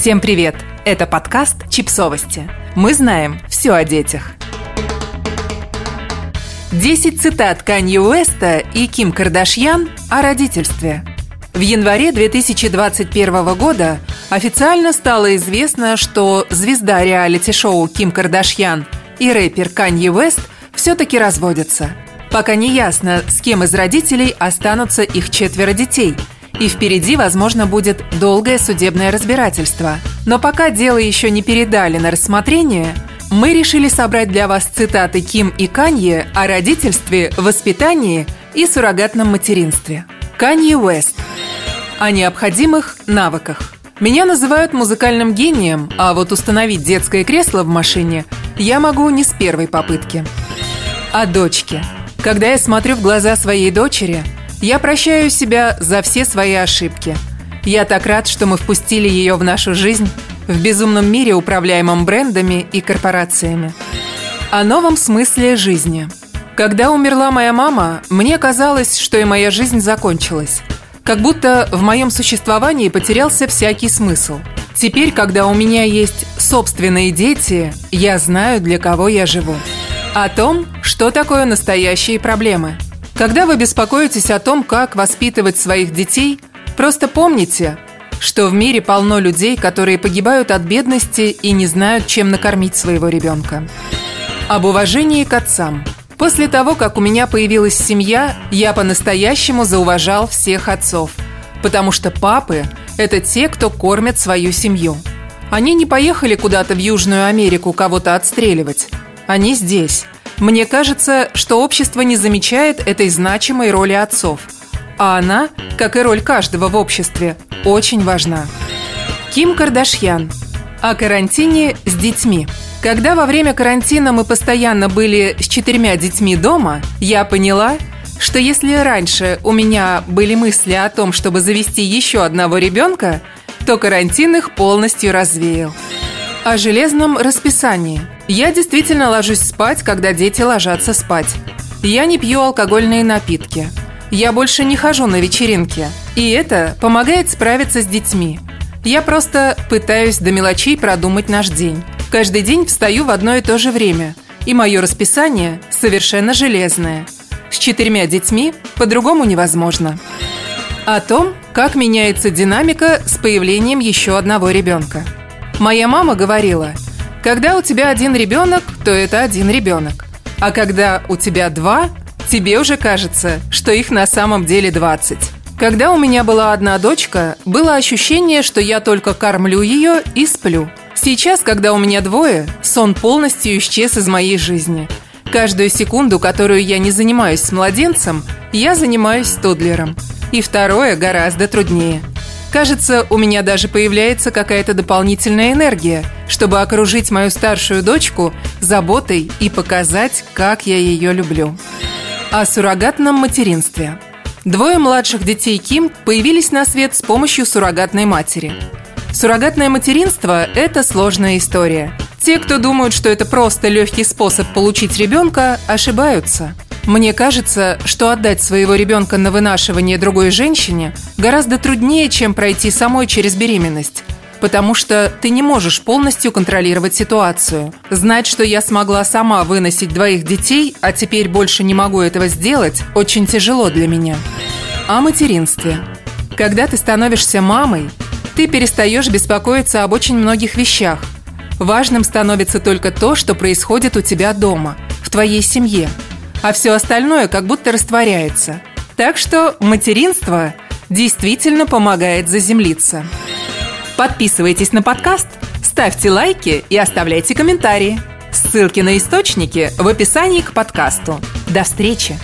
Всем привет! Это подкаст «Чипсовости». Мы знаем все о детях. 10 цитат Канье Уэста и Ким Кардашьян о родительстве. В январе 2021 года официально стало известно, что звезда реалити-шоу Ким Кардашьян и рэпер Канье Уэст все-таки разводятся. Пока не ясно, с кем из родителей останутся их четверо детей – и впереди, возможно, будет долгое судебное разбирательство. Но пока дело еще не передали на рассмотрение, мы решили собрать для вас цитаты Ким и Канье о родительстве, воспитании и суррогатном материнстве. Канье Уэст. О необходимых навыках. Меня называют музыкальным гением, а вот установить детское кресло в машине я могу не с первой попытки. О дочке. Когда я смотрю в глаза своей дочери – я прощаю себя за все свои ошибки. Я так рад, что мы впустили ее в нашу жизнь в безумном мире, управляемом брендами и корпорациями. О новом смысле жизни. Когда умерла моя мама, мне казалось, что и моя жизнь закончилась. Как будто в моем существовании потерялся всякий смысл. Теперь, когда у меня есть собственные дети, я знаю, для кого я живу. О том, что такое настоящие проблемы – когда вы беспокоитесь о том, как воспитывать своих детей, просто помните, что в мире полно людей, которые погибают от бедности и не знают, чем накормить своего ребенка. Об уважении к отцам. После того, как у меня появилась семья, я по-настоящему зауважал всех отцов, потому что папы – это те, кто кормят свою семью. Они не поехали куда-то в Южную Америку кого-то отстреливать. Они здесь – мне кажется, что общество не замечает этой значимой роли отцов. А она, как и роль каждого в обществе, очень важна. Ким Кардашьян. О карантине с детьми. Когда во время карантина мы постоянно были с четырьмя детьми дома, я поняла, что если раньше у меня были мысли о том, чтобы завести еще одного ребенка, то карантин их полностью развеял. О железном расписании – я действительно ложусь спать, когда дети ложатся спать. Я не пью алкогольные напитки. Я больше не хожу на вечеринки. И это помогает справиться с детьми. Я просто пытаюсь до мелочей продумать наш день. Каждый день встаю в одно и то же время. И мое расписание совершенно железное. С четырьмя детьми по-другому невозможно. О том, как меняется динамика с появлением еще одного ребенка. Моя мама говорила – когда у тебя один ребенок, то это один ребенок. А когда у тебя два, тебе уже кажется, что их на самом деле 20. Когда у меня была одна дочка, было ощущение, что я только кормлю ее и сплю. Сейчас, когда у меня двое, сон полностью исчез из моей жизни. Каждую секунду, которую я не занимаюсь с младенцем, я занимаюсь с тодлером. И второе гораздо труднее – Кажется, у меня даже появляется какая-то дополнительная энергия, чтобы окружить мою старшую дочку заботой и показать, как я ее люблю. О суррогатном материнстве. Двое младших детей Ким появились на свет с помощью суррогатной матери. Суррогатное материнство – это сложная история. Те, кто думают, что это просто легкий способ получить ребенка, ошибаются – мне кажется, что отдать своего ребенка на вынашивание другой женщине гораздо труднее, чем пройти самой через беременность. Потому что ты не можешь полностью контролировать ситуацию. Знать, что я смогла сама выносить двоих детей, а теперь больше не могу этого сделать, очень тяжело для меня. О материнстве. Когда ты становишься мамой, ты перестаешь беспокоиться об очень многих вещах. Важным становится только то, что происходит у тебя дома, в твоей семье – а все остальное как будто растворяется. Так что материнство действительно помогает заземлиться. Подписывайтесь на подкаст, ставьте лайки и оставляйте комментарии. Ссылки на источники в описании к подкасту. До встречи!